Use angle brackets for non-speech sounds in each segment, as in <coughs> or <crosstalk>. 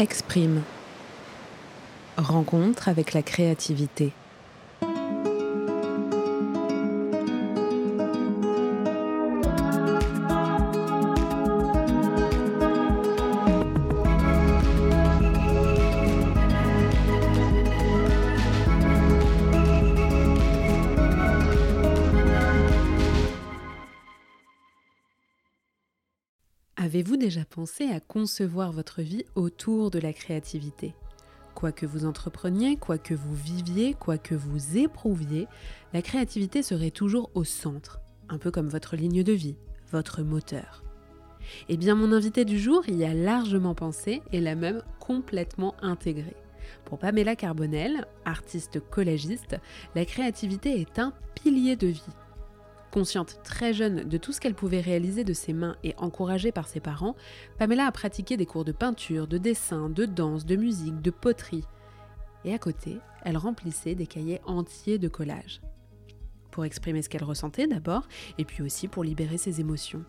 Exprime. Rencontre avec la créativité. À concevoir votre vie autour de la créativité Quoi que vous entrepreniez, quoi que vous viviez, quoi que vous éprouviez, la créativité serait toujours au centre, un peu comme votre ligne de vie, votre moteur. Eh bien, mon invité du jour y a largement pensé et l'a même complètement intégré. Pour Pamela Carbonel, artiste collagiste, la créativité est un pilier de vie Consciente très jeune de tout ce qu'elle pouvait réaliser de ses mains et encouragée par ses parents, Pamela a pratiqué des cours de peinture, de dessin, de danse, de musique, de poterie. Et à côté, elle remplissait des cahiers entiers de collages. Pour exprimer ce qu'elle ressentait d'abord, et puis aussi pour libérer ses émotions.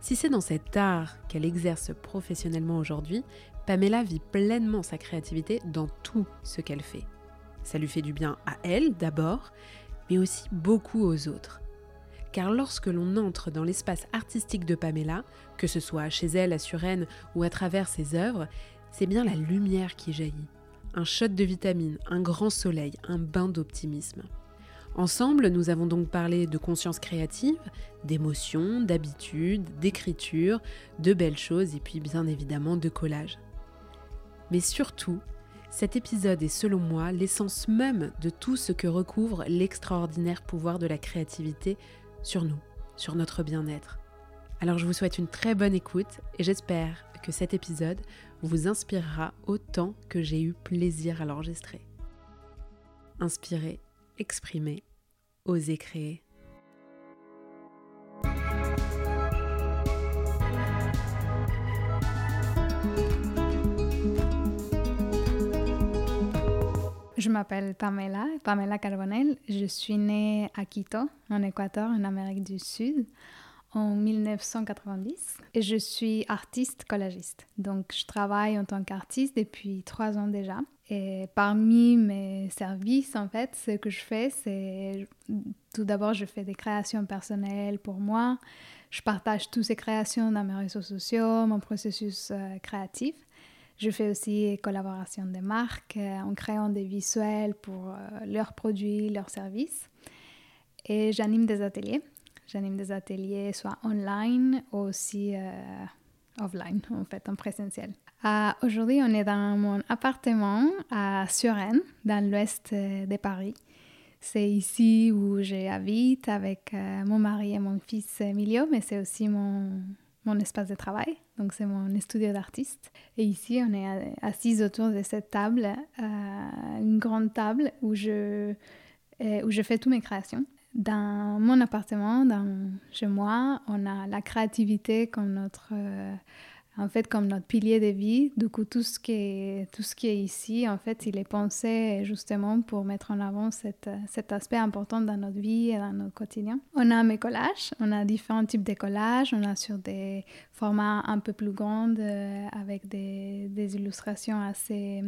Si c'est dans cet art qu'elle exerce professionnellement aujourd'hui, Pamela vit pleinement sa créativité dans tout ce qu'elle fait. Ça lui fait du bien à elle d'abord, mais aussi beaucoup aux autres. Car lorsque l'on entre dans l'espace artistique de Pamela, que ce soit chez elle à Suresnes ou à travers ses œuvres, c'est bien la lumière qui jaillit. Un shot de vitamine, un grand soleil, un bain d'optimisme. Ensemble, nous avons donc parlé de conscience créative, d'émotion, d'habitude, d'écriture, de belles choses et puis bien évidemment de collage. Mais surtout, cet épisode est selon moi l'essence même de tout ce que recouvre l'extraordinaire pouvoir de la créativité sur nous, sur notre bien-être. Alors je vous souhaite une très bonne écoute et j'espère que cet épisode vous inspirera autant que j'ai eu plaisir à l'enregistrer. Inspirer, exprimer, oser créer. Je m'appelle Pamela, Pamela Carbonel. Je suis née à Quito, en Équateur, en Amérique du Sud, en 1990. Et je suis artiste collagiste. Donc, je travaille en tant qu'artiste depuis trois ans déjà. Et parmi mes services, en fait, ce que je fais, c'est tout d'abord, je fais des créations personnelles pour moi. Je partage toutes ces créations dans mes réseaux sociaux, mon processus euh, créatif. Je fais aussi collaboration des marques euh, en créant des visuels pour euh, leurs produits, leurs services. Et j'anime des ateliers. J'anime des ateliers soit online ou aussi euh, offline, en fait, en présentiel. Aujourd'hui, on est dans mon appartement à Suresnes, dans l'ouest de Paris. C'est ici où j'habite avec mon mari et mon fils Emilio, mais c'est aussi mon, mon espace de travail. Donc, c'est mon studio d'artiste. Et ici, on est assis autour de cette table, euh, une grande table où je, euh, où je fais toutes mes créations. Dans mon appartement, dans, chez moi, on a la créativité comme notre, euh, en fait comme notre pilier de vie. Du coup, tout ce qui est, tout ce qui est ici, en fait, il est pensé justement pour mettre en avant cet, aspect important dans notre vie et dans notre quotidien. On a mes collages, on a différents types de collages, on a sur des formats un peu plus grands euh, avec des, des illustrations assez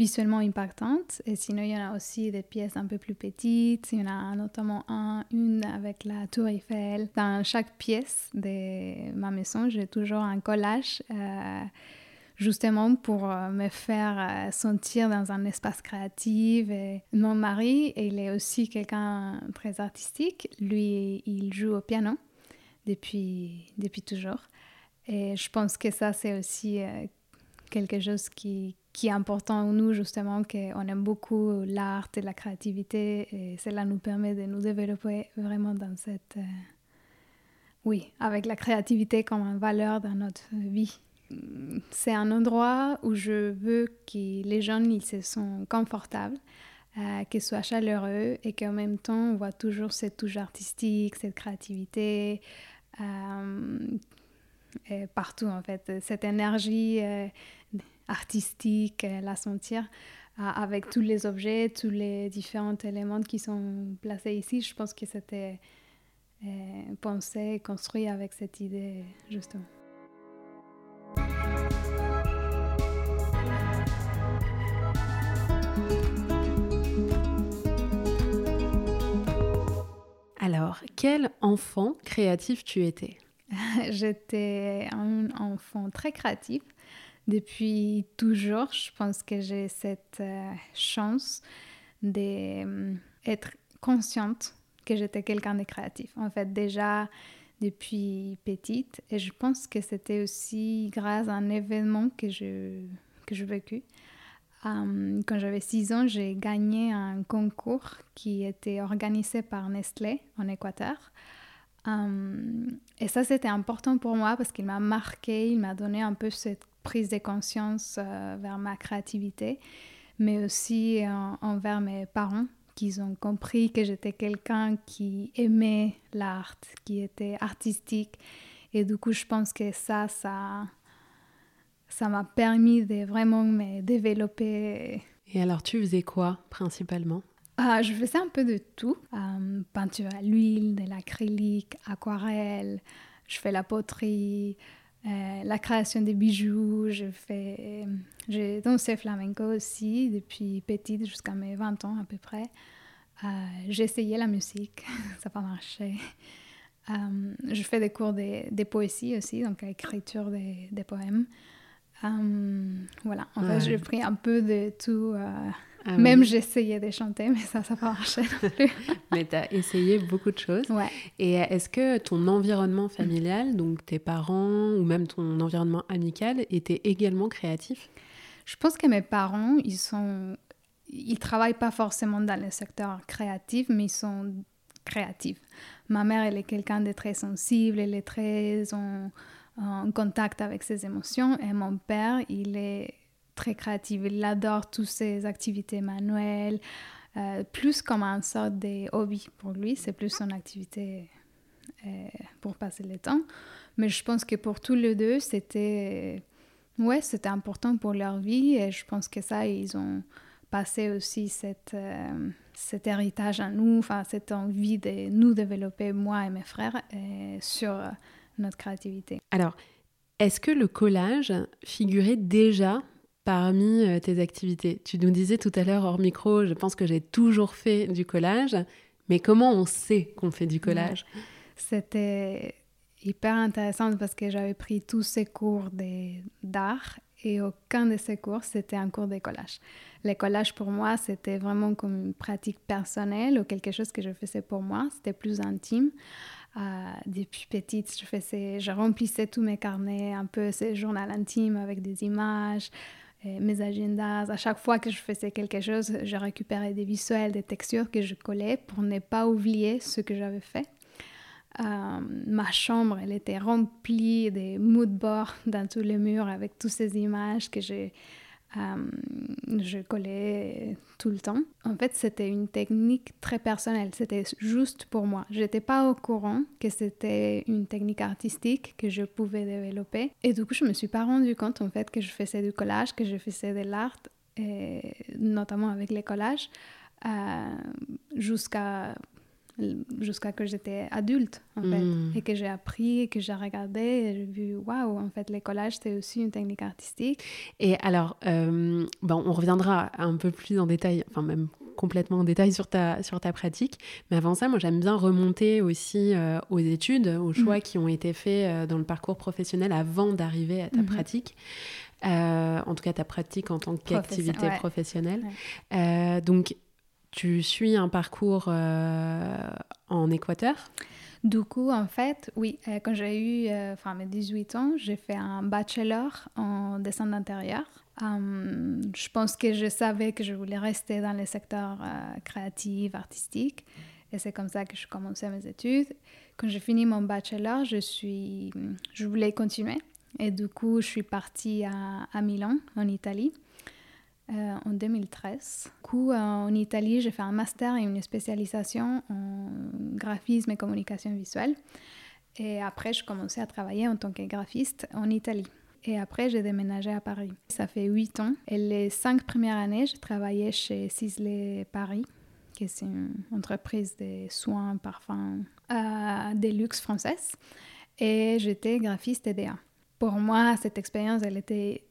visuellement impactantes. Et sinon, il y en a aussi des pièces un peu plus petites. Il y en a notamment un, une avec la tour Eiffel. Dans chaque pièce de ma maison, j'ai toujours un collage. Euh, justement pour euh, me faire euh, sentir dans un espace créatif. Et mon mari, il est aussi quelqu'un très artistique. Lui, il joue au piano depuis, depuis toujours. Et je pense que ça, c'est aussi quelque chose qui, qui est important en nous, justement, qu'on aime beaucoup l'art et la créativité, et cela nous permet de nous développer vraiment dans cette... Euh, oui, avec la créativité comme une valeur dans notre vie. C'est un endroit où je veux que les gens ils se sentent confortables, euh, qu'ils soient chaleureux et qu'en même temps on voit toujours cette touche artistique, cette créativité, euh, partout en fait, cette énergie euh, artistique, euh, la sentir euh, avec tous les objets, tous les différents éléments qui sont placés ici. Je pense que c'était euh, pensé, construit avec cette idée, justement. Alors, quel enfant créatif tu étais? <laughs> J'étais un enfant très créatif. Depuis toujours, je pense que j'ai cette euh, chance d'être consciente que j'étais quelqu'un de créatif. En fait, déjà depuis petite, et je pense que c'était aussi grâce à un événement que je, que j'ai vécu. Quand j'avais 6 ans, j'ai gagné un concours qui était organisé par Nestlé en Équateur. Et ça, c'était important pour moi parce qu'il m'a marqué, il m'a donné un peu cette prise de conscience euh, vers ma créativité, mais aussi envers mes parents qui ont compris que j'étais quelqu'un qui aimait l'art, qui était artistique. Et du coup, je pense que ça, ça, ça m'a permis de vraiment me développer. Et alors, tu faisais quoi principalement? Ah, Je faisais un peu de tout. Euh, peinture à l'huile, de l'acrylique, aquarelle, je fais la poterie, euh, la création des bijoux, je fais... J'ai dansé flamenco aussi depuis petite jusqu'à mes 20 ans à peu près. Euh, j'ai essayé la musique, <laughs> ça n'a pas marché. je fais des cours de, de poésie aussi, donc l'écriture des, des poèmes. Voilà, en fait, j'ai pris un peu de tout. Ah même j'essayais de chanter, mais ça, ça n'a pas marché non plus. <laughs> mais tu as essayé beaucoup de choses. Ouais. Et est-ce que ton environnement familial, donc tes parents ou même ton environnement amical, était également créatif? Je pense que mes parents, ils sont. Ils travaillent pas forcément dans le secteur créatif, mais ils sont créatifs. Ma mère, elle est quelqu'un de très sensible, elle est très. En en contact avec ses émotions. Et mon père, il est très créatif. Il adore toutes ces activités manuelles, euh, plus comme un sorte de hobby pour lui. C'est plus son activité euh, pour passer le temps. Mais je pense que pour tous les deux, c'était ouais, important pour leur vie. Et je pense que ça, ils ont passé aussi cette, euh, cet héritage à nous, cette envie de nous développer, moi et mes frères, sur notre créativité. Alors, est-ce que le collage figurait déjà parmi euh, tes activités Tu nous disais tout à l'heure hors micro, je pense que j'ai toujours fait du collage, mais comment on sait qu'on fait du collage? C'était hyper intéressant parce que j'avais pris tous ces cours d'art et aucun de ces cours, c'était un cours de collage. Le collage, pour moi, c'était vraiment comme une pratique personnelle ou quelque chose que je faisais pour moi. C'était plus intime. Euh, depuis petite, je, faisais, je remplissais tous mes carnets, un peu ces journaux intimes avec des images, mes agendas. À chaque fois que je faisais quelque chose, je récupérais des visuels, des textures que je collais pour ne pas oublier ce que j'avais fait. Euh, ma chambre, elle était remplie de mood boards dans tous les murs avec toutes ces images que j'ai euh, je collais tout le temps. En fait, c'était une technique très personnelle. C'était juste pour moi. Je n'étais pas au courant que c'était une technique artistique que je pouvais développer. Et du coup, je me suis pas rendu compte en fait que je faisais du collage, que je faisais de l'art, notamment avec les collages, euh, jusqu'à jusqu'à que j'étais adulte, en fait, hmm. et que j'ai appris, et que j'ai regardé, et j'ai vu, waouh, en fait, les collages, c'est aussi une technique artistique. Et alors, euh, bon, on reviendra un peu plus en détail, enfin même complètement en détail sur ta, sur ta pratique, mais avant ça, moi, j'aime bien remonter aussi euh, aux études, aux choix hmm. qui ont été faits euh, dans le parcours professionnel avant d'arriver à ta hmm. pratique. en tout cas, ta pratique en tant qu'activité professionnelle. donc, tu suis un parcours euh, en Équateur? Du coup, en fait, oui, euh, quand j'ai eu euh, enfin, mes 18 ans, j'ai fait un bachelor en dessin d'intérieur. Hum, je pense que je savais que je voulais rester dans le secteur créatif, artistique. Et c'est comme ça que je commençais mes études. Quand j'ai fini mon bachelor, je, suis, je voulais continuer. Et du coup, je suis partie à Milan, en Italie. Euh, en 2013. Du coup, euh, en Italie, j'ai fait un master et une spécialisation en graphisme et communication visuelle. Et après, je commençais à travailler en tant que graphiste en Italie. Et après, j'ai déménagé à Paris. Ça fait huit ans. Et les cinq premières années, j'ai travaillé chez Sisley Paris, qui est une entreprise de soins, parfums, euh, de luxe française. Et j'étais graphiste EDA. Pour moi, cette expérience, elle était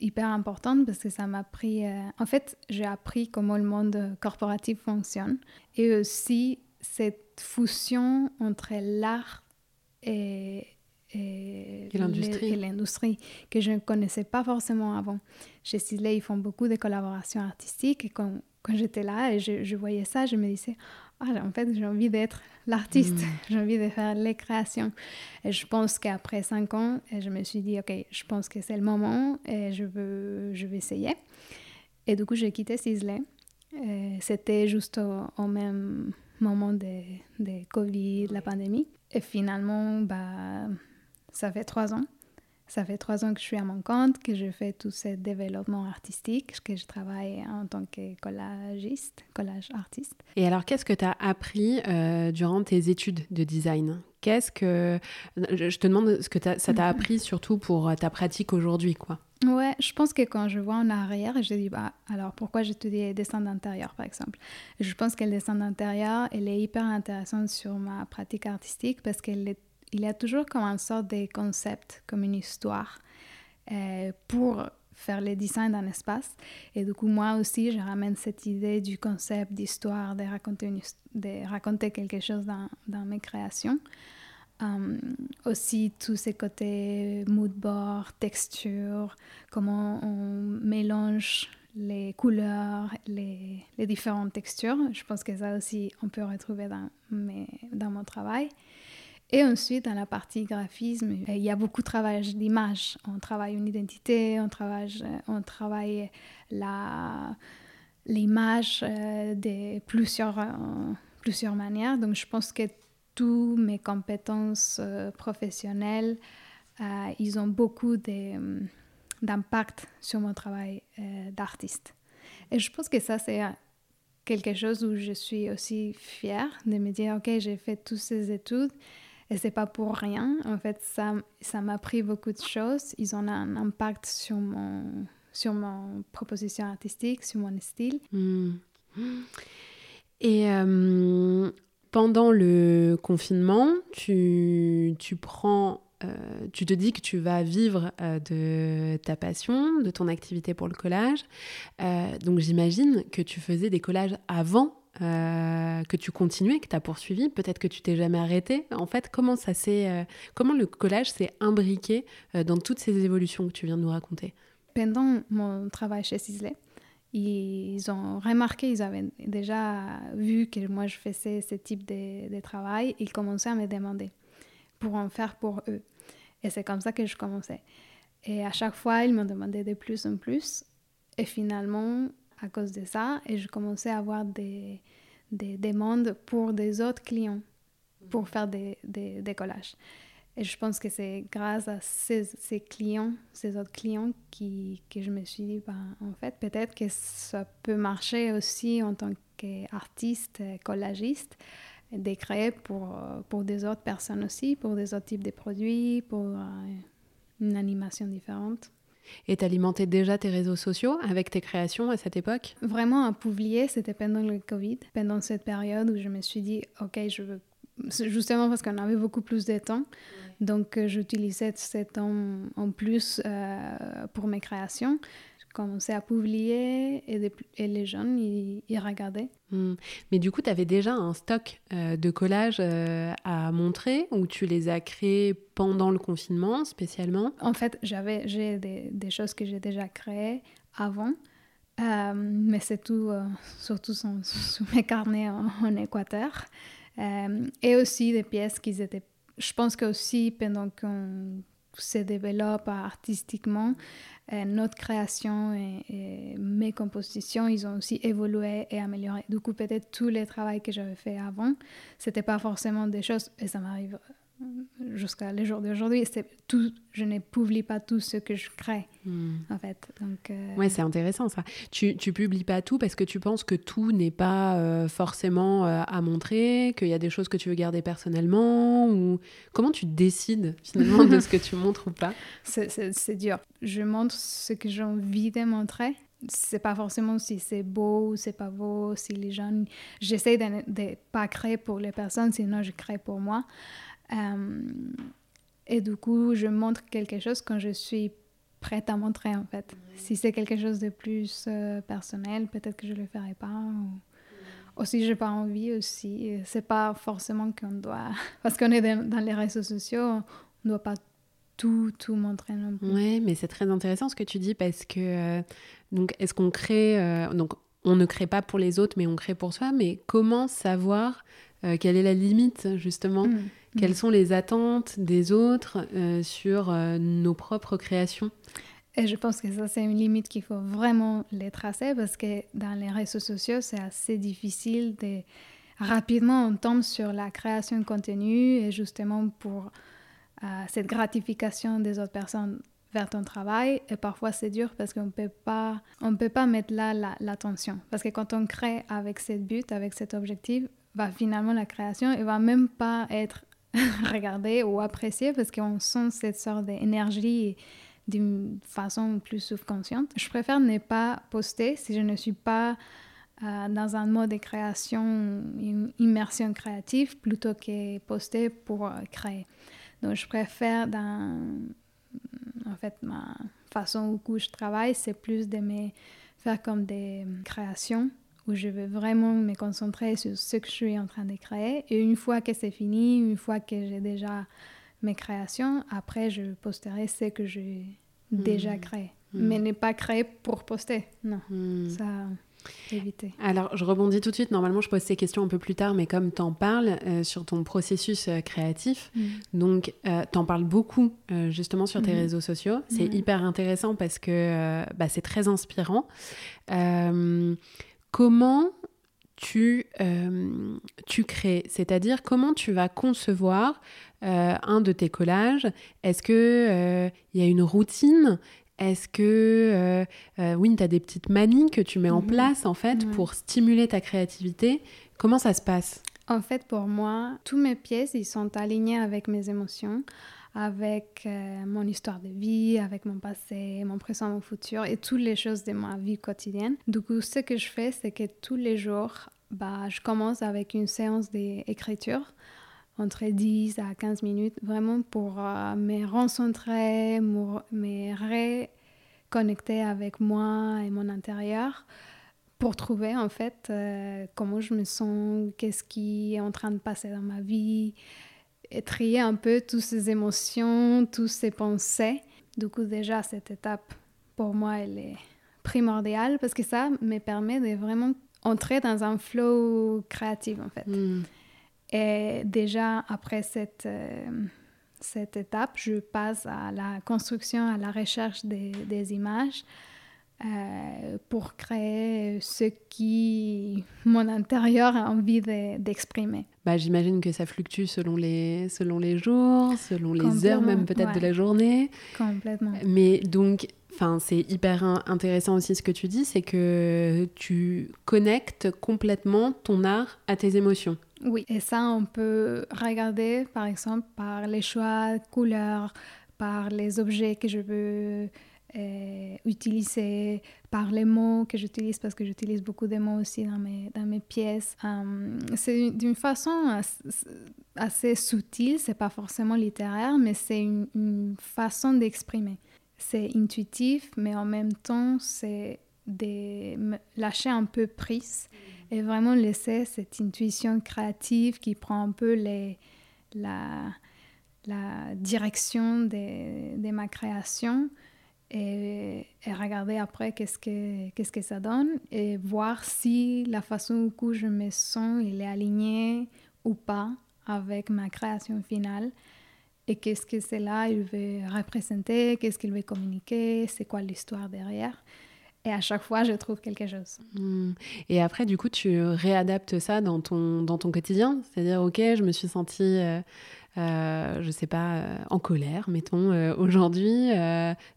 hyper importante parce que ça m'a appris... Euh, en fait, j'ai appris comment le monde corporatif fonctionne et aussi cette fusion entre l'art et, et, l'industrie que je ne connaissais pas forcément avant. Chez Sisley, ils font beaucoup de collaborations artistiques et quand, quand j'étais là et je, je, voyais ça, je me disais, ah, en fait, j'ai envie d'être l'artiste, mm. j'ai envie de faire les créations. Et je pense qu'après cinq ans, je me suis dit, OK, je pense que c'est le moment et je, veux, je vais essayer. Et du coup, j'ai quitté Sisley. C'était juste au, même moment de, de Covid, la pandémie. Et finalement, bah, ça fait trois ans. Ça fait trois ans que je suis à mon compte, que je fais tout ce développement artistique, que je travaille en tant que collagiste, collage artiste. Et alors, qu'est-ce que tu as appris euh, durant tes études de design? Qu'est-ce que... Je te demande ce que ça t'a appris <laughs> surtout pour ta pratique aujourd'hui, quoi? Ouais, je pense que quand je vois en arrière, je dis, bah, alors pourquoi j'étudie dessin d'intérieur, par exemple? Je pense que le dessin d'intérieur, elle est hyper intéressante sur ma pratique artistique parce qu'il y a toujours comme une sorte de concept, comme une histoire euh, pour faire le design d'un espace. Et du coup, moi aussi, je ramène cette idée du concept d'histoire, de raconter, de raconter quelque chose dans, dans mes créations. Euh, aussi tous ces côtés mood board, texture, comment on mélange les couleurs, les, les, différentes textures. Je pense que ça aussi, on peut retrouver dans, mes, dans mon travail. Et ensuite, dans la partie graphisme, il y a beaucoup de travail d'image. On travaille une identité, on travaille, travaille la, l'image euh, de plusieurs, euh, manières. Donc, je pense que toutes mes compétences euh, professionnelles, euh, ils ont beaucoup euh, d'impact sur mon travail d'artiste. Et je pense que ça, c'est quelque chose où je suis aussi fière de me dire, OK, j'ai fait toutes ces études et c'est pas pour rien. En fait, ça, ça m'a appris beaucoup de choses. Ils ont un impact sur mon, sur mon proposition artistique, sur mon style. Hmm. Et pendant le confinement, tu, tu prends, euh, tu te dis que tu vas vivre euh, de ta passion, de ton activité pour le collage. Euh, donc j'imagine que tu faisais des collages avant que tu continuais, que tu as poursuivi, peut-être que tu t'es jamais arrêté. En fait, comment ça s'est, comment le collage s'est imbriqué dans toutes ces évolutions que tu viens de nous raconter? Pendant mon travail chez Sisley, ils ont remarqué, ils avaient déjà vu que moi je faisais ce type de, de travail, ils commençaient à me demander pour en faire pour eux. Et c'est comme ça que je commençais. Et à chaque fois, ils me demandaient de plus en plus. Et finalement, à cause de ça, et je commençais à avoir des, des demandes pour des autres clients pour faire des, des, des collages. Et je pense que c'est grâce à ces, ces, clients, ces autres clients, qui, que je me suis dit, ben, en fait, peut-être que ça peut marcher aussi en tant qu'artiste, collagiste, de créer pour, pour des autres personnes aussi, pour des autres types de produits, pour euh, une animation différente. Et t'alimentais déjà tes réseaux sociaux avec tes créations à cette époque? Vraiment, à publier, c'était pendant le Covid, pendant cette période où je me suis dit, OK, je veux justement parce qu'on avait beaucoup plus de temps. Donc, euh, j'utilisais ce temps en plus euh, pour mes créations. Je commençais à publier et, et les jeunes, ils, regardaient. Hmm. Mais du coup, tu avais déjà un stock euh, de collages à montrer ou tu les as créés pendant le confinement spécialement? En fait, j'ai des, des, choses que j'ai déjà créées avant. mais c'est tout, surtout sous mes carnets en, Équateur. Euh, et aussi des pièces qui étaient... Je pense que aussi pendant qu'on se développe artistiquement, euh, notre création et, mes compositions, ils ont aussi évolué et amélioré. Du coup, peut-être tous les travaux que j'avais fait avant, c'était pas forcément des choses, et ça m'arrive jusqu'à les jours d'aujourd'hui, tout, je ne publie pas tout ce que je crée, hmm. en fait. Donc, euh, Ouais, c'est intéressant ça. Tu, tu publies pas tout parce que tu penses que tout n'est pas euh, forcément euh, à montrer, qu'il y a des choses que tu veux garder personnellement, ou comment tu décides finalement de ce que tu montres ou pas? <laughs> C'est dur. Je montre ce que j'ai envie de montrer. C'est pas forcément si c'est beau ou c'est pas beau, si les gens... J'essaie de ne pas créer pour les personnes, sinon je crée pour moi. Euh, et du coup, je montre quelque chose quand je suis prête à montrer, en fait. Si c'est quelque chose de plus euh, personnel, peut-être que je le ferai pas. aussi j'ai pas envie aussi. C'est pas forcément qu'on doit, <laughs> parce qu'on est dans les réseaux sociaux, on ne doit pas tout, tout montrer non plus. Oui, mais c'est très intéressant ce que tu dis parce que, euh, donc, est-ce qu'on crée, euh, donc, on ne crée pas pour les autres, mais on crée pour soi, mais comment savoir euh, quelle est la limite, justement mm. Quelles mm. sont les attentes des autres sur nos propres créations? Et je pense que ça, c'est une limite qu'il faut vraiment les tracer parce que dans les réseaux sociaux, c'est assez difficile de rapidement on tombe sur la création de contenu et justement pour euh, cette gratification des autres personnes vers ton travail. Et parfois, c'est dur parce qu'on peut pas, on peut pas mettre là l'attention. parce que quand on crée avec cette but, avec cet objectif, va finalement la création, elle va même pas être <laughs> regardée ou appréciée parce qu'on sent cette sorte d'énergie d'une façon plus subconsciente. Je préfère ne pas poster si je ne suis pas euh, dans un mode de création, une immersion créative, plutôt que poster pour euh, créer. Donc, je préfère dans, en fait, ma façon où je travaille, c'est plus de me faire comme des créations où je veux vraiment me concentrer sur ce que je suis en train de créer. Et une fois que c'est fini, une fois que j'ai déjà mes créations. Après, je posterai ce que j'ai déjà hmm. créé. Hmm. Mais n'est pas créé pour poster. Non, hmm. ça éviter. Alors, je rebondis tout de suite. Normalement, je pose ces questions un peu plus tard, mais comme tu en parles euh, sur ton processus euh, créatif, donc euh, tu en parles beaucoup justement sur tes réseaux sociaux. C'est hyper intéressant parce que bah, c'est très inspirant. Comment tu, tu crées? C'est-à-dire comment tu vas concevoir euh, un de tes collages? Est-ce qu'il euh, il y a une routine? Est-ce que, euh, oui, tu as des petites manies que tu mets en place, en fait, pour stimuler ta créativité? Comment ça se passe? En fait, pour moi, tous mes pièces, ils sont alignés avec mes émotions avec mon histoire de vie, avec mon passé, mon présent, mon futur et toutes les choses de ma vie quotidienne. Du coup, ce que je fais, c'est que tous les jours, bah, je commence avec une séance d'écriture entre 10 à 15 minutes, vraiment pour euh, me recentrer, me reconnecter avec moi et mon intérieur, pour trouver en fait euh, comment je me sens, qu'est-ce qui est en train de passer dans ma vie, trier un peu toutes ces émotions, toutes ces pensées. Du coup, déjà, cette étape, pour moi, elle est primordiale parce que ça me permet de vraiment entrer dans un flow créatif en fait. Hmm. Et déjà, après cette, euh, cette étape, je passe à la construction, à la recherche des, des images euh, pour créer ce qui mon intérieur a envie d'exprimer. bah, J'imagine que ça fluctue selon les, selon les jours, selon les heures même peut-être de la journée. Complètement. Mais donc, c'est hyper intéressant aussi ce que tu dis, c'est que tu connectes complètement ton art à tes émotions. Oui, et ça, on peut regarder, par exemple, par les choix de couleurs, par les objets que je veux euh, utiliser, par les mots que j'utilise, parce que j'utilise beaucoup de mots aussi dans mes, dans mes pièces. Euh, c'est d'une façon assez, subtile, c'est pas forcément littéraire, mais c'est une, une façon d'exprimer. C'est intuitif, mais en même temps, c'est de lâcher un peu prise et vraiment laisser cette intuition créative qui prend un peu les, la, la direction de, de, ma création et, regarder après qu'est-ce que, qu'est-ce que ça donne et voir si la façon où je me sens il est aligné ou pas avec ma création finale et qu'est-ce que c'est là il veut représenter, qu'est-ce qu'il veut communiquer, c'est quoi l'histoire derrière. Et à chaque fois, je trouve quelque chose. Et après, du coup, tu réadaptes ça dans ton, dans ton quotidien? C'est-à-dire, OK, je me suis sentie, euh, euh je sais pas, euh, en colère, mettons, euh, aujourd'hui.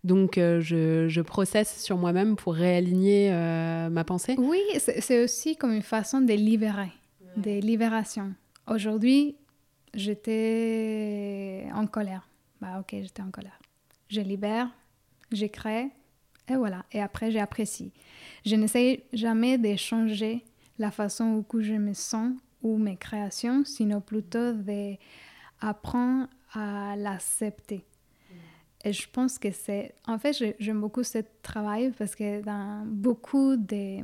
donc, je, je processe sur moi-même pour réaligner ma pensée Oui, c'est aussi comme une façon de libérer, des libérations. Aujourd'hui, j'étais en colère. Bah, OK, j'étais en colère. Je libère, j'écris et voilà. Et après, j'apprécie. Je n'essaie jamais de changer la façon où je me sens ou mes créations, sinon plutôt d'apprendre à l'accepter. Et je pense que c'est... En fait, j'aime beaucoup ce travail parce que dans beaucoup de,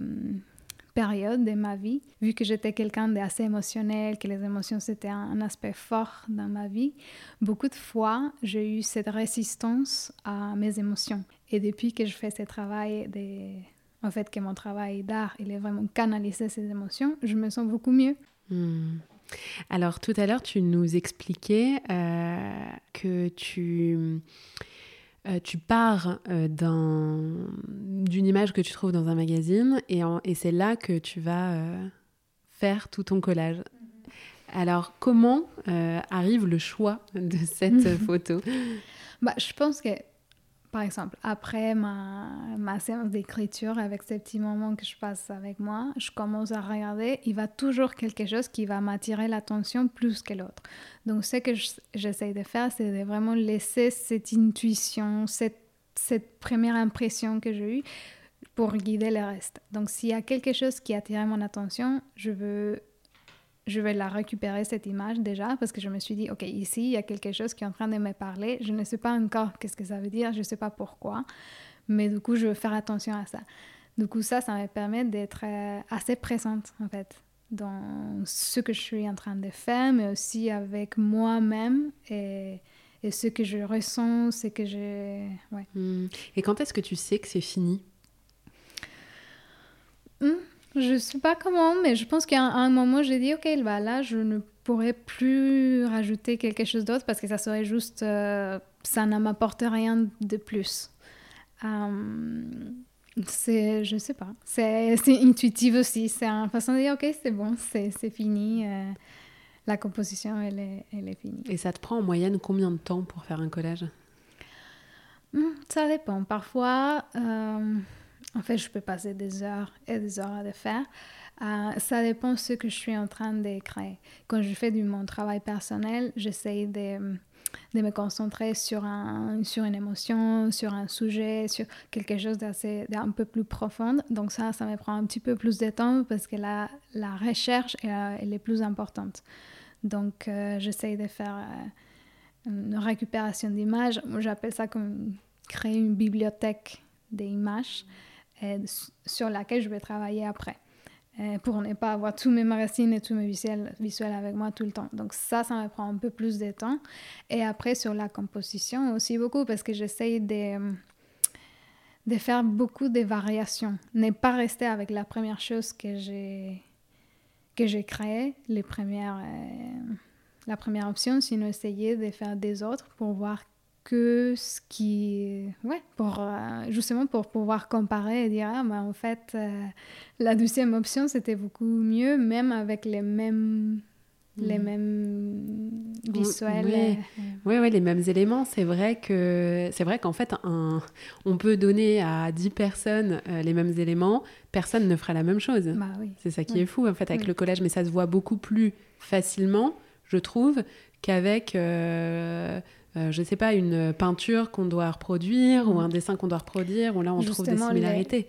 période de ma vie, vu que j'étais quelqu'un d'assez émotionnel, que les émotions c'était un, aspect fort dans ma vie, beaucoup de fois j'ai eu cette résistance à mes émotions. Et depuis que je fais ce travail, de... en fait que mon travail d'art, il est vraiment canaliser ces émotions, je me sens beaucoup mieux. Hmm. Alors tout à l'heure, tu nous expliquais euh, que tu euh, tu pars euh, d'une image que tu trouves dans un magazine et, et c'est là que tu vas faire tout ton collage. Alors, comment arrive le choix de cette <laughs> photo? Bah, Je pense que par exemple, après ma, séance d'écriture, avec ces petits moments que je passe avec moi, je commence à regarder, il va toujours quelque chose qui va m'attirer l'attention plus que l'autre. Donc, ce que j'essaye de faire, c'est de vraiment laisser cette intuition, cette, cette première impression que j'ai eue pour guider le reste. Donc, s'il y a quelque chose qui attire mon attention, je veux je vais la récupérer, cette image déjà, parce que je me suis dit, OK, ici, il y a quelque chose qui est en train de me parler. Je ne sais pas encore qu'est-ce que ça veut dire, je ne sais pas pourquoi, mais du coup, je veux faire attention à ça. Du coup, ça, ça me permet d'être euh, assez présente, en fait, dans ce que je suis en train de faire, mais aussi avec moi-même et, et ce que je ressens, ce que je... Ouais. Hmm. Et quand est-ce que tu sais que c'est fini? Hmm. Je ne sais pas comment, mais je pense qu'à un moment, j'ai dit, OK, bah là, je ne pourrais plus rajouter quelque chose d'autre parce que ça serait juste, euh, ça ne m'apporte rien de plus. Euh, c'est, je sais pas, c'est, intuitif aussi. C'est une façon de dire, OK, c'est bon, c'est, fini. Euh, la composition, elle est, elle est finie. Et ça te prend en moyenne combien de temps pour faire un collage? Hmm, Ça dépend. Parfois... En fait, je peux passer des heures et des heures à le faire. Euh, ça dépend de ce que je suis en train de créer. Quand je fais du mon travail personnel, j'essaye de, de, me concentrer sur, un, sur une émotion, sur un sujet, sur quelque chose d'un peu plus profond. Donc ça, ça me prend un petit peu plus de temps parce que la, la recherche, elle, est plus importante. Donc euh, j'essaye de faire euh, une récupération d'images. J'appelle ça comme créer une bibliothèque d'images sur laquelle je vais travailler après euh, pour ne pas avoir tous mes magazines et tous mes visuels, visuels avec moi tout le temps. Donc ça, ça me prend un peu plus de temps. Et après, sur la composition aussi beaucoup, parce que j'essaye de, de faire beaucoup de variations. Ne pas rester avec la première chose que j'ai que j'ai créée, les premières, euh, la première option, sinon essayer de faire des autres pour voir que ce qui ouais pour euh, justement pour pouvoir comparer et dire ah bah, en fait euh, la deuxième option c'était beaucoup mieux même avec les mêmes les mm. mêmes visuels oui, oui, les mêmes éléments. C'est vrai que c'est vrai qu'en fait un, on peut donner à 10 personnes euh, les mêmes éléments. Personne ne fera la même chose. Bah, oui. c'est ça qui est fou. En fait avec le collège mais ça se voit beaucoup plus facilement je trouve qu'avec euh, je ne sais pas, une peinture qu'on doit reproduire ou un dessin qu'on doit reproduire, où là on trouve des similarités.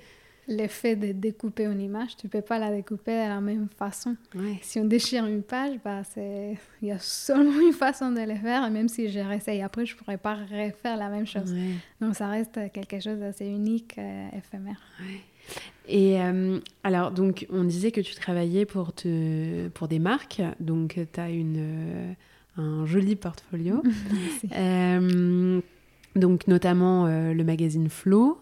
L'effet de découper une image, tu ne peux pas la découper de la même façon. Si on déchire une page, bah, il y a seulement une façon de le faire, et même si je réessaye après, je ne pourrais pas refaire la même chose. Donc ça reste quelque chose d'assez unique, euh, éphémère. Et euh, alors, donc, on disait que tu travaillais pour, te, pour des marques, donc tu as une un joli portfolio. <laughs> Euh, donc notamment euh, le magazine Flow.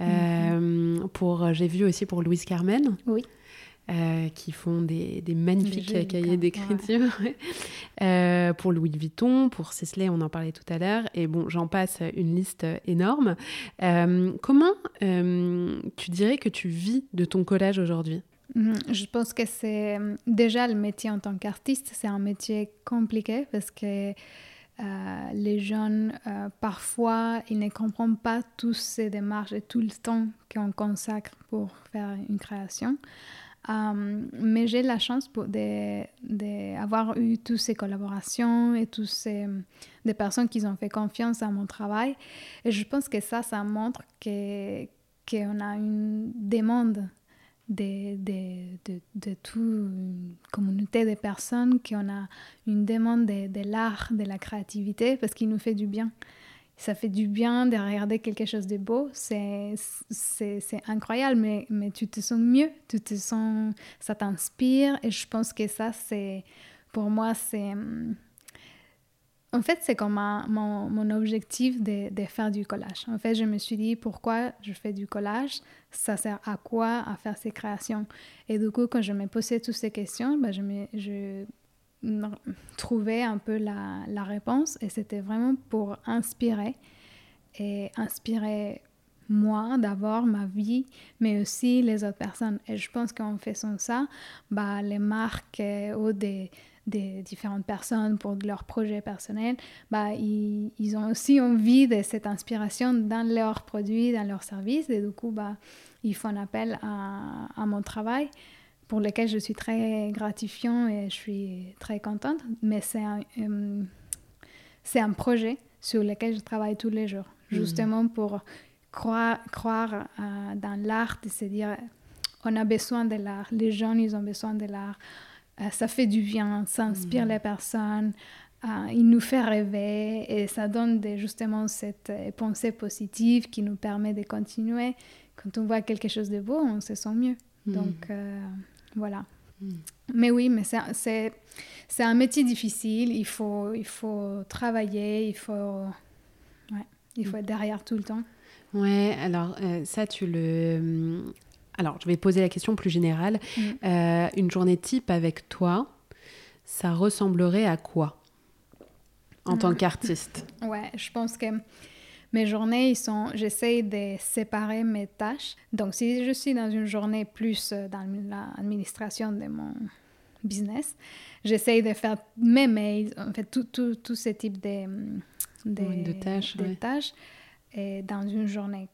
Euh, mhm. pour j'ai vu aussi pour Louise Carmen. Oui. qui font des, des magnifiques cahiers d'écriture. pour Louis Vuitton, pour Sisley, on en parlait tout à l'heure. Et bon, j'en passe une liste énorme. comment tu dirais que tu vis de ton collage aujourd'hui? Je pense que c'est euh, déjà le métier en tant qu'artiste, c'est un métier compliqué parce que euh, les jeunes, euh, parfois, ils ne comprennent pas toutes ces démarches et tout le temps qu'on consacre pour faire une création. mais j'ai la chance d'avoir eu toutes ces collaborations et toutes ces des personnes qui ont fait confiance à mon travail. Et je pense que ça, ça montre qu'on a une demande de, de, de, de, toute une communauté de personnes qui ont a une demande de, l'art, de la créativité, parce qu'il nous fait du bien. ça fait du bien de regarder quelque chose de beau. C'est incroyable, mais, mais tu te sens mieux, tu te sens, ça t'inspire. Et je pense que ça, pour moi, c'est... En fait, c'est comme mon, mon, objectif de, de, faire du collage. En fait, je me suis dit, pourquoi je fais du collage? Ça sert à quoi à faire ces créations? Et du coup, quand je me posais toutes ces questions, ben, je, me, je trouver un peu la, la réponse et c'était vraiment pour inspirer et inspirer moi d'abord, ma vie, mais aussi les autres personnes. Et je pense qu'en faisant ça, bah, les marques euh, ou des, des différentes personnes pour leurs projets personnels, bah, ils, ils, ont aussi envie de cette inspiration dans leurs produits, dans leurs services, et du coup, bah, ils font appel à, à mon travail pour lequel je suis très gratifiant et je suis très contente. Mais c'est un, euh, c'est un projet sur lequel je travaille tous les jours, mhm. justement pour croire, croire euh, dans l'art et se dire on a besoin de l'art, les jeunes ils ont besoin de l'art, ça fait du bien, ça inspire mhm. les personnes. il nous fait rêver et ça donne justement cette pensée positive qui nous permet de continuer. Quand on voit quelque chose de beau, on se sent mieux. Mhm. Donc, voilà. Hmm. Mais oui, mais c'est un métier difficile. Il faut, il faut travailler, il faut, ouais, il faut être derrière tout le temps. Ouais, alors euh, ça, tu le. Alors, je vais poser la question plus générale. Hmm. Euh, une journée type avec toi, ça ressemblerait à quoi en tant hmm. qu'artiste? Ouais, je pense que mes journées, ils sont, j'essaie de séparer mes tâches. Donc, si je suis dans une journée plus euh, dans l'administration de mon business, j'essaie de faire mes mails, en fait, tout, tout, tout ce type de, de, tâches. De tâches et dans une journée.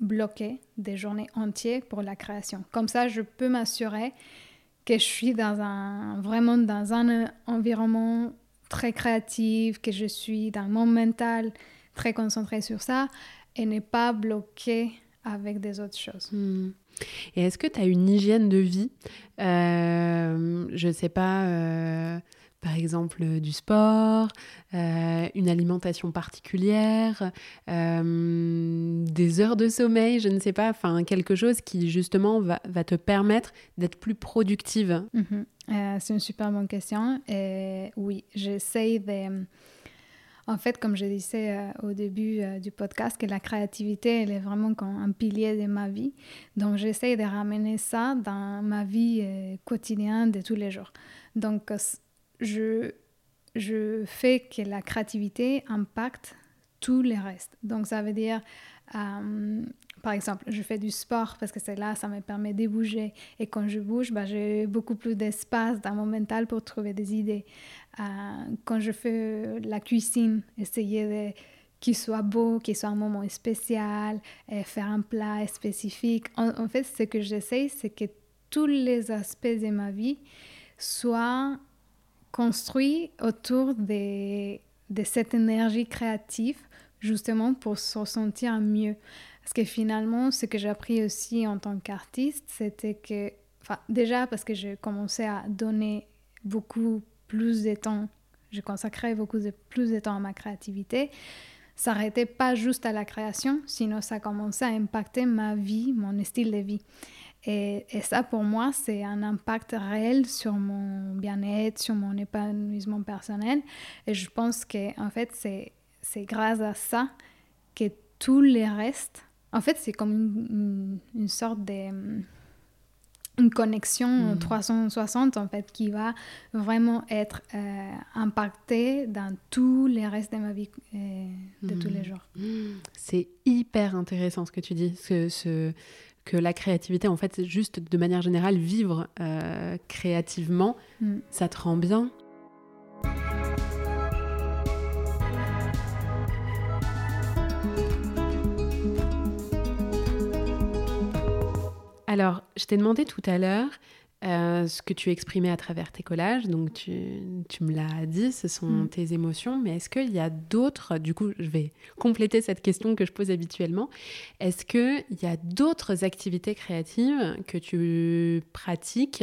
Bloquée des journées entières pour la création. Comme ça, je peux m'assurer que je suis vraiment dans un environnement très créative, que je suis dans mon mental très concentré sur ça et n'est pas bloqué avec des autres choses. Hmm. Et est-ce que tu as une hygiène de vie? Euh, Je ne sais pas, euh, par exemple du sport, euh, une alimentation particulière, des heures de sommeil, je ne sais pas, enfin quelque chose qui justement va, te permettre d'être plus productive. Mhm. Euh, c'est une super bonne question. Et oui, j'essaie de... En fait, comme je disais euh, au début euh, du podcast, que la créativité, elle est vraiment un pilier de ma vie. Donc, j'essaie de ramener ça dans ma vie quotidienne de tous les jours. Donc, je, je fais que la créativité impacte tout le reste. Donc, ça veut dire par exemple, je fais du sport parce que c'est là, ça me permet de bouger. Et quand je bouge, bah, j'ai beaucoup plus d'espace dans mon mental pour trouver des idées. Euh, quand je fais la cuisine, essayer qu'il soit beau, qu'il soit un moment spécial, faire un plat spécifique. En, fait, ce que j'essaie, c'est que tous les aspects de ma vie soient construits autour de, cette énergie créative, justement pour se sentir mieux. Parce que finalement, ce que j'ai appris aussi en tant qu'artiste, c'était que, enfin, déjà parce que j'ai commencé à donner beaucoup plus de temps, je consacrais beaucoup de, plus de temps à ma créativité, ça n'arrêtait pas juste à la création, sinon ça commençait à impacter ma vie, mon style de vie. Et, et ça, pour moi, c'est un impact réel sur mon bien-être, sur mon épanouissement personnel. Et je pense que, en fait, c'est grâce à ça que tout le reste en fait, c'est comme une, sorte de une connexion 360 hmm. en fait qui va vraiment être euh, impactée dans tous les restes de ma vie euh, de tous les hmm. jours. <gasps> C'est hyper intéressant ce que tu dis, ce, ce, que la créativité en fait c'est juste de manière générale vivre euh, créativement, hmm. ça te rend bien. Alors, je t'ai demandé tout à l'heure euh, ce que tu exprimais à travers tes collages. Donc, tu, me l'as dit, ce sont mm. tes émotions. Mais est-ce qu'il y a d'autres, du coup, je vais <laughs> compléter cette question que je pose habituellement. Est-ce qu'il y a d'autres activités créatives que tu pratiques,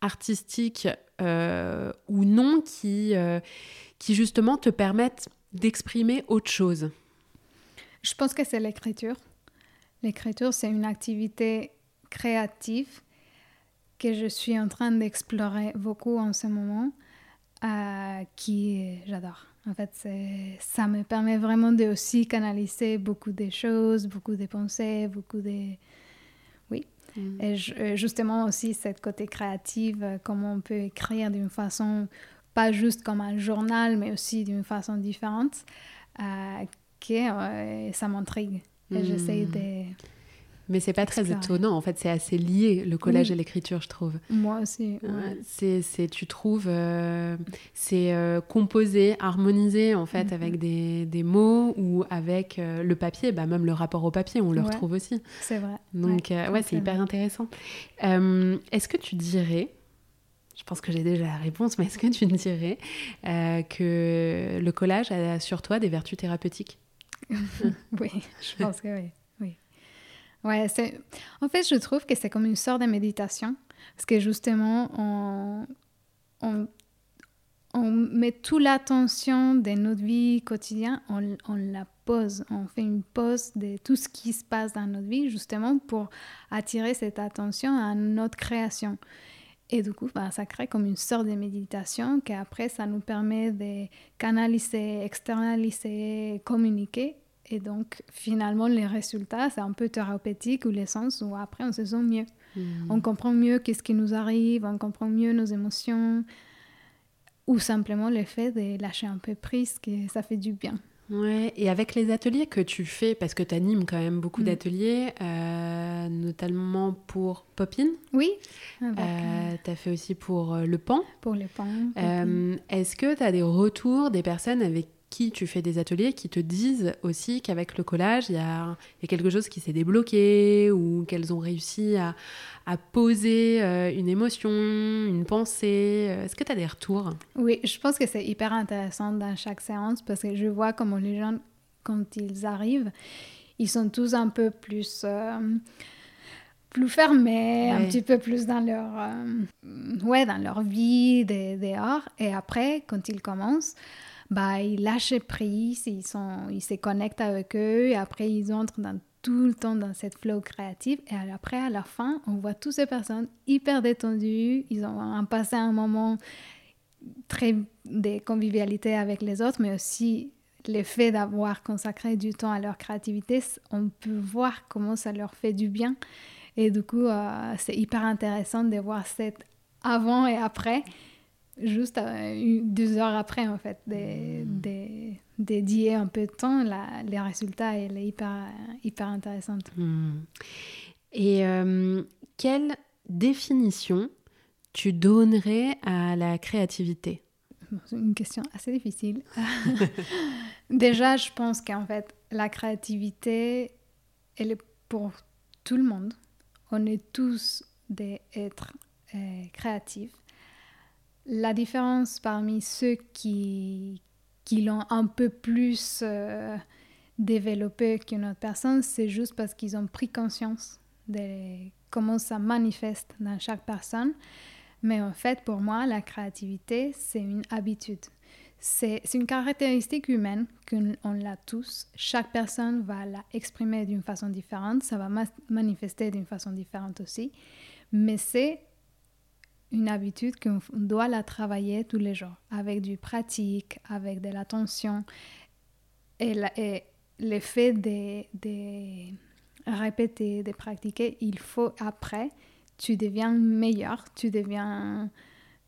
artistiques euh, ou non, qui, euh, qui justement te permettent d'exprimer autre chose? Je pense que c'est l'écriture. L'écriture, c'est une activité créative que je suis en train d'explorer beaucoup en ce moment, euh, qui j'adore. En fait, ça me permet vraiment de aussi canaliser beaucoup de choses, beaucoup de pensées, beaucoup de... Oui. Mm. Et euh, justement aussi, cette côté créatif, euh, comment on peut écrire d'une façon, pas juste comme un journal, mais aussi d'une façon différente, euh, que ça m'intrigue. Et j'essaie mm. de mais c'est pas très étonnant, en fait, c'est assez lié, le collage et l'écriture, je trouve. Moi aussi. c'est, c'est, tu trouves, euh, c'est euh, composé, harmonisé, en fait, mhm. avec des, des, mots ou avec euh, le papier, bah, même le rapport au papier, on le retrouve aussi. C'est vrai. Donc, ouais, c'est hyper intéressant. est-ce que tu dirais, je pense que j'ai déjà la réponse, mais est-ce que tu dirais que le collage a sur toi des vertus thérapeutiques? <laughs> Oui, je pense que oui. Ouais, c'est... En fait, je trouve que c'est comme une sorte de méditation. Parce que justement, on, on, on met toute l'attention de notre vie quotidienne, on, on, la pose. On fait une pause de tout ce qui se passe dans notre vie, justement pour attirer cette attention à notre création. Et du coup, bah, ça crée comme une sorte de méditation qui après, ça nous permet de canaliser, externaliser, communiquer et donc, finalement, les résultats, c'est un peu thérapeutique ou les sens où après, on se sent mieux. Hmm. On comprend mieux qu'est-ce qui nous arrive, on comprend mieux nos émotions, ou simplement le fait de lâcher un peu prise, que ça fait du bien. Ouais, et avec les ateliers que tu fais, parce que tu animes quand même beaucoup hmm. d'ateliers, euh, notamment pour Popin. Oui. Euh, tu as fait aussi pour euh, Le Pan. Pour Le Pan. Est-ce que tu as des retours des personnes avec qui tu fais des ateliers qui te disent aussi qu'avec le collage, il y a, quelque chose qui s'est débloqué ou qu'elles ont réussi à, poser euh, une émotion, une pensée. Euh, est-ce que tu as des retours? Oui, je pense que c'est hyper intéressant dans chaque séance parce que je vois comment les gens, quand ils arrivent, ils sont tous un peu plus... Euh, plus fermés, un petit peu plus dans leur, ouais, dans leur vie dehors. Et après, quand ils commencent, bah, ils lâchent prise, ils, sont, ils se connectent avec eux. Et après ils entrent dans, tout le temps dans cette flow créative. Et après, à la fin, on voit toutes ces personnes hyper détendues, ils ont passé un moment très de convivialité avec les autres, mais aussi l'effet d'avoir consacré du temps à leur créativité, on peut voir comment ça leur fait du bien. Et du coup, euh, c'est hyper intéressant de voir cet avant et après juste euh, deux heures après, en fait, de, dédier un peu de temps, les résultats, elle est hyper, hyper intéressante. Hmm. Et euh, quelle définition tu donnerais à la créativité? C'est une question assez difficile. <laughs> Déjà, je pense qu'en fait, la créativité, elle est pour tout le monde. On est tous des êtres euh, créatifs la différence parmi ceux qui, qui l'ont un peu plus euh, développé qu'une autre personne, c'est juste parce qu'ils ont pris conscience de comment ça manifeste dans chaque personne. Mais en fait, pour moi, la créativité, c'est une habitude. C'est une caractéristique humaine qu'on l'a tous. Chaque personne va la exprimer d'une façon différente, ça va manifester d'une façon différente aussi. Mais c'est une habitude qu'on doit la travailler tous les jours, avec du pratique, avec de l'attention. Et, et le fait de, de, répéter, de pratiquer, il faut après, tu deviens meilleur, tu deviens...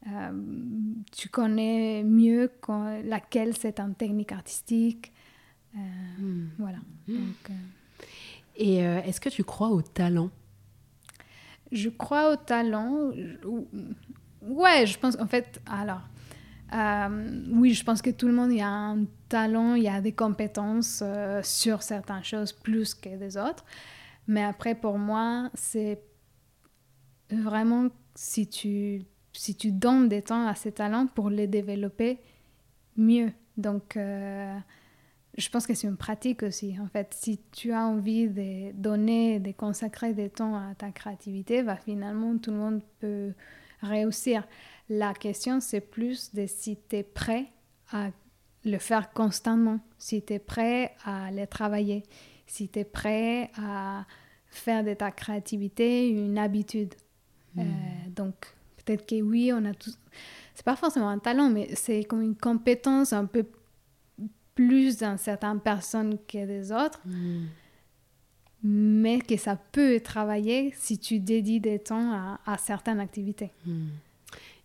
Euh, tu connais mieux laquelle c'est une technique artistique. Euh, hmm. Voilà. Hmm. Euh, et est-ce que tu crois au talent? Je crois au talent. Ouais, je pense, en fait, alors, euh, oui, je pense que tout le monde, a un talent, il y a des compétences euh, sur certaines choses plus que des autres. Mais après, pour moi, c'est vraiment si tu, si tu donnes des temps à ces talents pour les développer mieux. Donc, euh, je pense que c'est une pratique aussi. En fait, si tu as envie de donner, de consacrer des temps à ta créativité, bah, finalement, tout le monde peut réussir. La question, c'est plus de si tu es prêt à le faire constamment, si tu es prêt à les travailler, si tu es prêt à faire de ta créativité une habitude. Euh, hmm. donc, peut-être que oui, on a tous. C'est pas forcément un talent, mais c'est comme une compétence un peu plus dans certaines personnes que des autres. Hmm. Mais que ça peut travailler si tu dédies des temps à, à certaines activités. Hmm.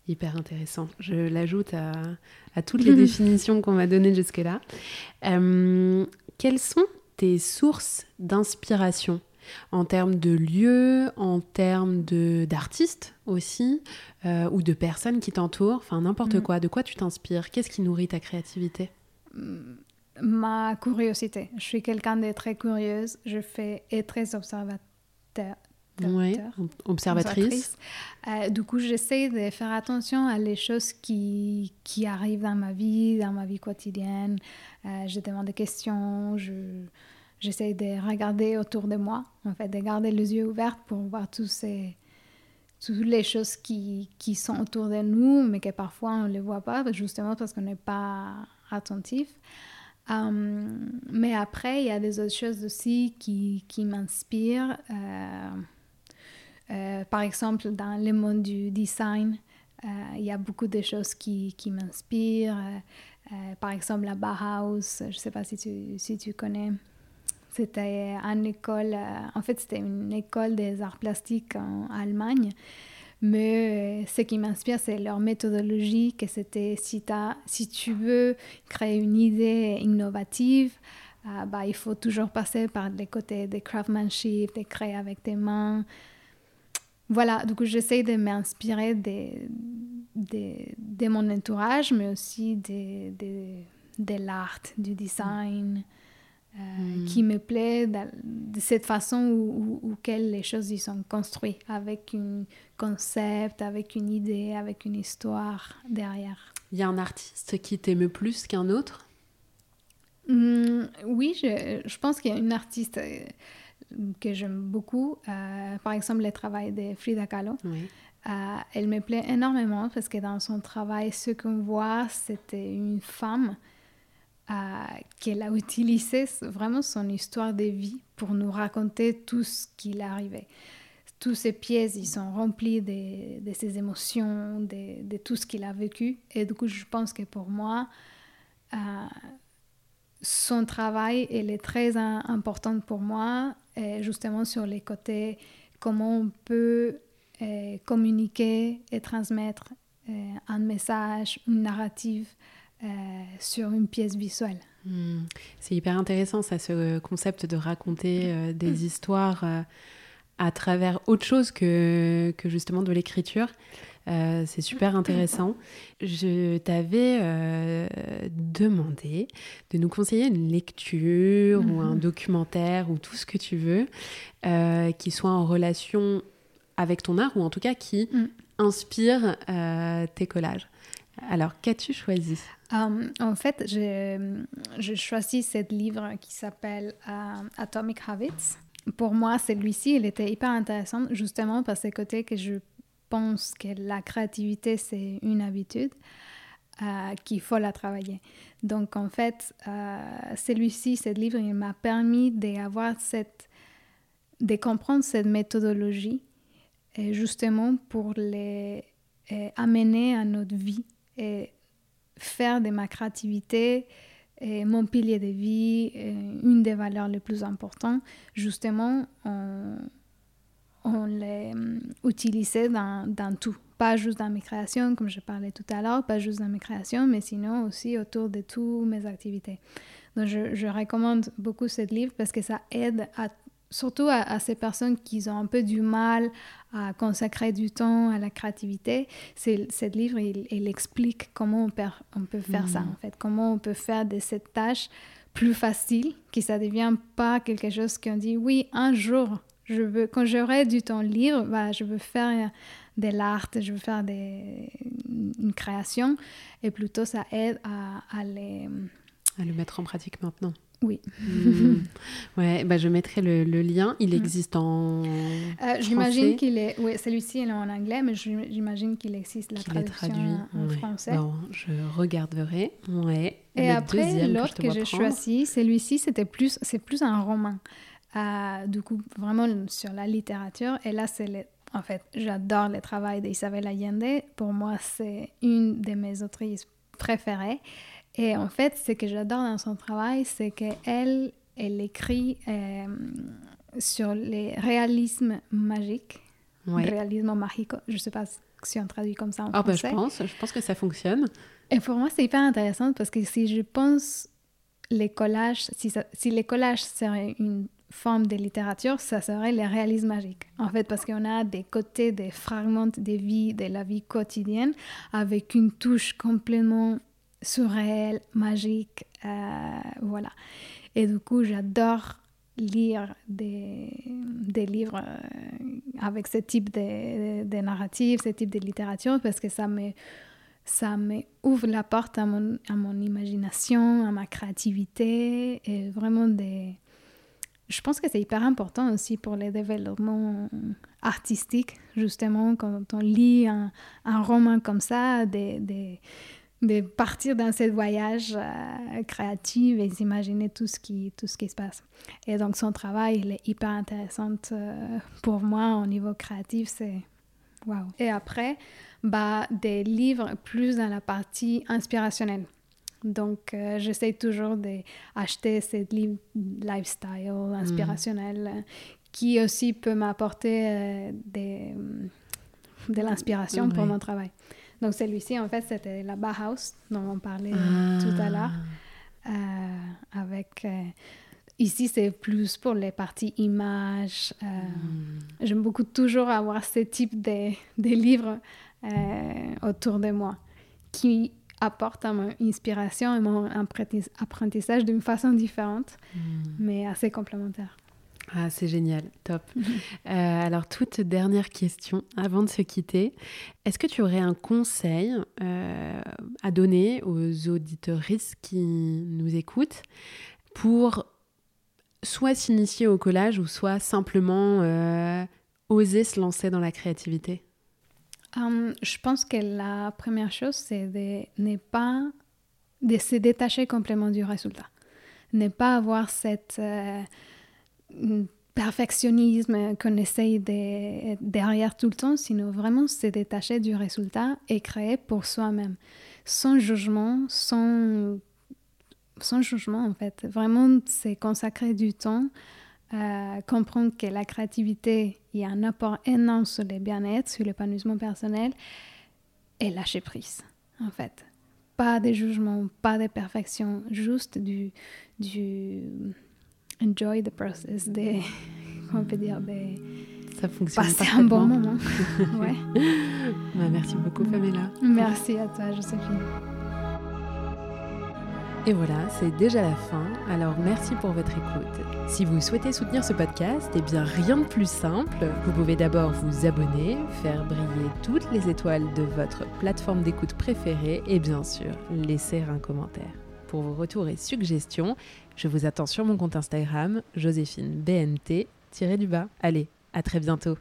Hyper intéressant. Je l'ajoute à, à, toutes les <laughs> définitions qu'on m'a données jusque-là. Euh, quelles sont tes sources d'inspiration en termes de lieux, en termes d'artistes aussi, euh, ou de personnes qui t'entourent, enfin n'importe mm. quoi? De quoi tu t'inspires? Qu'est-ce qui nourrit ta créativité? Ma curiosité. Je suis quelqu'un de très curieuse. Je fais et très observateur. Oui, observatrice. Euh, du coup, j'essaie de faire attention à les choses qui, qui arrivent dans ma vie, dans ma vie quotidienne. Euh, je demande des questions, je, j'essaie de regarder autour de moi, en fait, de garder les yeux ouverts pour voir tous ces, toutes les choses qui, qui sont autour de nous, mais que parfois on ne les voit pas, justement parce qu'on n'est pas attentif. Hum, mais après, il y a des autres choses aussi qui, qui m'inspirent. Euh, euh, par exemple, dans le monde du design, euh, il y a beaucoup de choses qui, qui m'inspirent. par exemple, la Bauhaus, je ne sais pas si tu, si tu connais. C'était une école, euh, en fait, c'était une école des arts plastiques en Allemagne. Mais euh, ce qui m'inspire, c'est leur méthodologie, que c'était si, tu veux créer une idée innovative, euh, bah, il faut toujours passer par les côtés de craftsmanship, de créer avec tes mains. Voilà, coup, j'essaie de m'inspirer de, mon entourage, mais aussi de l'art, du design. Euh, qui me plaît de cette façon où, où, les choses y sont construites, avec un concept, avec une idée, avec une histoire derrière. Il y a un artiste qui t'aime plus qu'un autre? Hmm, Oui, je, je pense qu'il y a une artiste euh, que j'aime beaucoup. Euh, par exemple, le travail de Frida Kahlo. elle me plaît énormément parce que dans son travail, ce qu'on voit, c'était une femme qu'elle a utilisé vraiment son histoire de vie pour nous raconter tout ce qui lui arrivait. Tous ces pièces, ils sont remplis de, ses émotions, de, tout ce qu'il a vécu. Et du coup, je pense que pour moi, euh, son travail, elle est très important pour moi, et justement sur les côtés, comment on peut euh, communiquer et transmettre euh, un message, une narrative euh, sur une pièce visuelle. Hmm. C'est hyper intéressant ça, ce concept de raconter euh, des <coughs> histoires euh, à travers autre chose que, que justement de l'écriture. c'est super intéressant. Je t'avais demandé de nous conseiller une lecture ou un hmm. documentaire ou tout ce que tu veux qui soit en relation avec ton art ou en tout cas qui inspire tes collages. Alors, qu'as-tu choisi? Euh, En fait, j'ai choisi ce livre qui s'appelle euh, Atomic Habits. Pour moi, celui-ci, il était hyper intéressant, justement par ce côté que je pense que la créativité, c'est une habitude euh, qu'il faut la travailler. Donc, en fait, celui-ci, ce livre, il m'a permis d'avoir cette de comprendre cette méthodologie et justement pour les amener à notre vie faire de ma créativité et mon pilier de vie une des valeurs les plus importantes. Justement, on, on les hum, utilisait dans, dans, tout. Pas juste dans mes créations, comme je parlais tout à l'heure, pas juste dans mes créations, mais sinon aussi autour de toutes mes activités. Donc, je, je recommande beaucoup ce livre parce que ça aide à surtout à, ces personnes qui ont un peu du mal à consacrer du temps à la créativité, ce livre, il, explique comment on peut, on peut faire ça, mm. en fait, comment on peut faire de cette tâche plus facile, que ça ne devient pas quelque chose qu'on dit, oui, un jour, je veux, quand j'aurai du temps libre, bah, je veux faire de l'art, je veux faire des, une création, et plutôt ça aide à, à les... À le mettre en pratique maintenant. Oui. Hmm. Ouais, bah je mettrai le, le lien. Il existe en. Euh, j'imagine qu'il est. Oui, celui-ci est en anglais, mais j'imagine qu'il existe la traduction traduit. en ouais. français. Bon, je regarderai. Ouais. Et le après, l'autre que, que j'ai choisi, celui-ci, c'était plus, c'est plus un roman. Euh, du coup, vraiment sur la littérature. Et là, c'est en fait, j'adore le travail d'Isabelle Allende. Pour moi, c'est une de mes autrices préférées. Et en fait, ce que j'adore dans son travail, c'est qu'elle, elle écrit euh, sur les réalismes magiques, ouais. réalisme magique. Je ne sais pas si on traduit comme ça en ah, français. Bah, je pense, je pense que ça fonctionne. Et pour moi, c'est hyper intéressant parce que si je pense les collages, si, ça, si les collages seraient une forme de littérature, ça serait le réalisme magique. En fait, parce qu'on a des côtés, des fragments de vie, de la vie quotidienne, avec une touche complètement surréelle, magique, euh, voilà. Et du coup, j'adore lire des, des livres euh, avec ce type de, de, narrative, ce type de littérature, parce que ça me, ça me ouvre la porte à mon, à mon imagination, à ma créativité, et vraiment des je pense que c'est hyper important aussi pour le développement artistique, justement, quand on lit un, un roman comme ça, de, de, de partir dans ce voyage euh, créatif et s'imaginer tout, ce qui, tout ce qui se passe. Et donc, son travail, il est hyper intéressant euh, pour moi au niveau créatif, c'est waouh. Et après, bah, des livres plus dans la partie inspirationnelle. Donc, euh, j'essaie toujours d'acheter ces livres lifestyle, inspirationnels, mm. qui aussi peut m'apporter euh, des, de l'inspiration pour mon travail. Donc, celui-ci, en fait, c'était la Bauhaus, dont on parlait ah. tout à l'heure. Euh, avec. ici, c'est plus pour les parties images. Mm. J'aime beaucoup toujours avoir ce type de, de livres autour de moi qui apporte à mon inspiration et mon apprentissage d'une façon différente, hmm. mais assez complémentaire. Ah, c'est génial, top. <laughs> Euh, alors, toute dernière question avant de se quitter. Est-ce que tu aurais un conseil euh, à donner aux auditeuristes qui nous écoutent pour soit s'initier au collage ou soit simplement euh, oser se lancer dans la créativité? Um, je pense que la première chose, c'est de ne pas de se détacher complètement du résultat. Ne pas avoir cette perfectionnisme qu'on essaye de, derrière tout le temps, sinon vraiment se détacher du résultat et créer pour soi-même, sans jugement, sans, sans jugement en fait. Vraiment, c'est consacrer du temps comprendre que la créativité, il y a un apport énorme sur le bien-être, sur l'épanouissement personnel, et lâcher prise, en fait. Pas de jugement, pas de perfection, juste du, du enjoy the process, de, <laughs> comment on peut dire, de ça fonctionne passer un bon moment. <laughs> ouais. bah, merci beaucoup, Pamela. Merci à toi, Joséphine. Et voilà, c'est déjà la fin, alors merci pour votre écoute. Si vous souhaitez soutenir ce podcast, eh bien rien de plus simple. Vous pouvez d'abord vous abonner, faire briller toutes les étoiles de votre plateforme d'écoute préférée et bien sûr laisser un commentaire. Pour vos retours et suggestions, je vous attends sur mon compte Instagram, Joséphine BNT-du-bas. Allez, à très bientôt.